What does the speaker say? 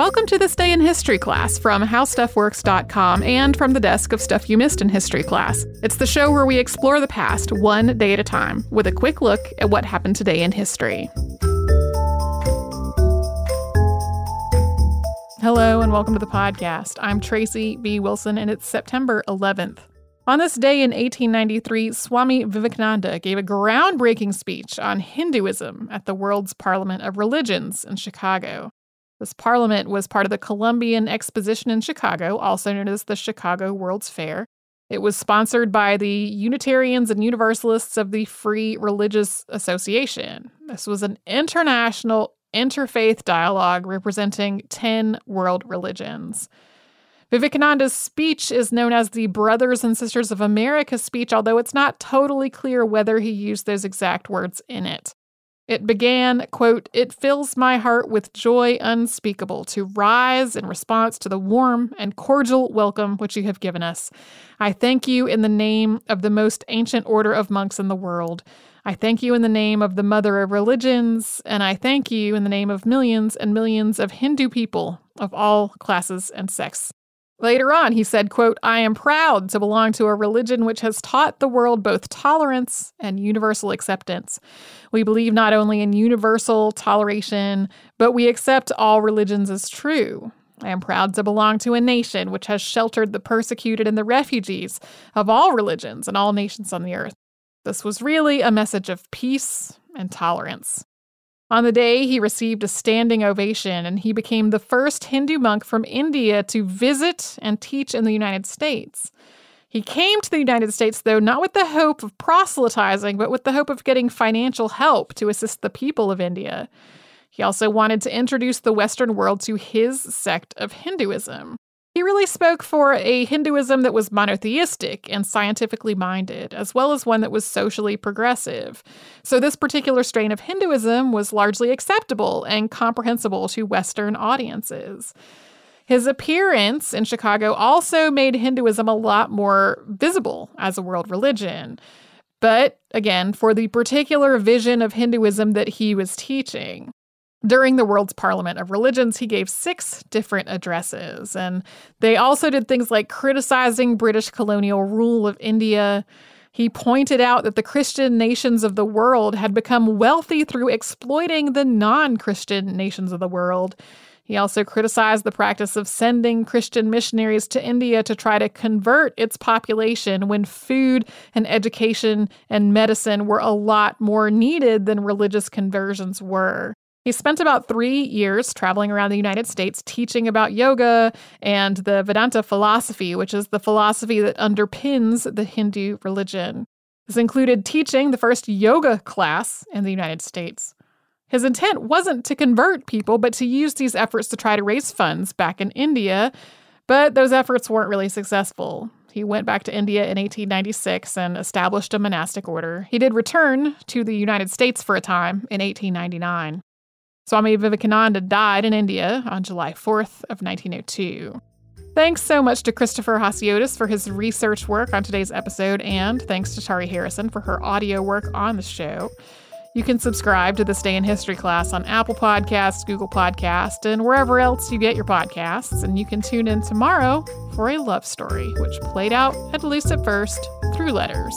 Welcome to this day in history class from howstuffworks.com and from the desk of Stuff You Missed in History class. It's the show where we explore the past one day at a time with a quick look at what happened today in history. Hello and welcome to the podcast. I'm Tracy B. Wilson and it's September 11th. On this day in 1893, Swami Vivekananda gave a groundbreaking speech on Hinduism at the World's Parliament of Religions in Chicago. This parliament was part of the Columbian Exposition in Chicago, also known as the Chicago World's Fair. It was sponsored by the Unitarians and Universalists of the Free Religious Association. This was an international interfaith dialogue representing 10 world religions. Vivekananda's speech is known as the Brothers and Sisters of America speech, although it's not totally clear whether he used those exact words in it. It began, quote, It fills my heart with joy unspeakable to rise in response to the warm and cordial welcome which you have given us. I thank you in the name of the most ancient order of monks in the world. I thank you in the name of the mother of religions, and I thank you in the name of millions and millions of Hindu people of all classes and sects. Later on, he said, quote, I am proud to belong to a religion which has taught the world both tolerance and universal acceptance. We believe not only in universal toleration, but we accept all religions as true. I am proud to belong to a nation which has sheltered the persecuted and the refugees of all religions and all nations on the earth. This was really a message of peace and tolerance. On the day, he received a standing ovation and he became the first Hindu monk from India to visit and teach in the United States. He came to the United States, though, not with the hope of proselytizing, but with the hope of getting financial help to assist the people of India. He also wanted to introduce the Western world to his sect of Hinduism. He really spoke for a Hinduism that was monotheistic and scientifically minded, as well as one that was socially progressive. So, this particular strain of Hinduism was largely acceptable and comprehensible to Western audiences. His appearance in Chicago also made Hinduism a lot more visible as a world religion. But again, for the particular vision of Hinduism that he was teaching. During the World's Parliament of Religions, he gave six different addresses, and they also did things like criticizing British colonial rule of India. He pointed out that the Christian nations of the world had become wealthy through exploiting the non Christian nations of the world. He also criticized the practice of sending Christian missionaries to India to try to convert its population when food and education and medicine were a lot more needed than religious conversions were. He spent about three years traveling around the United States teaching about yoga and the Vedanta philosophy, which is the philosophy that underpins the Hindu religion. This included teaching the first yoga class in the United States. His intent wasn't to convert people, but to use these efforts to try to raise funds back in India. But those efforts weren't really successful. He went back to India in 1896 and established a monastic order. He did return to the United States for a time in 1899. Swami Vivekananda died in India on July 4th of 1902. Thanks so much to Christopher Hasiotis for his research work on today's episode, and thanks to Tari Harrison for her audio work on the show. You can subscribe to This Day in History class on Apple Podcasts, Google Podcasts, and wherever else you get your podcasts. And you can tune in tomorrow for a love story, which played out, at least at first, through letters.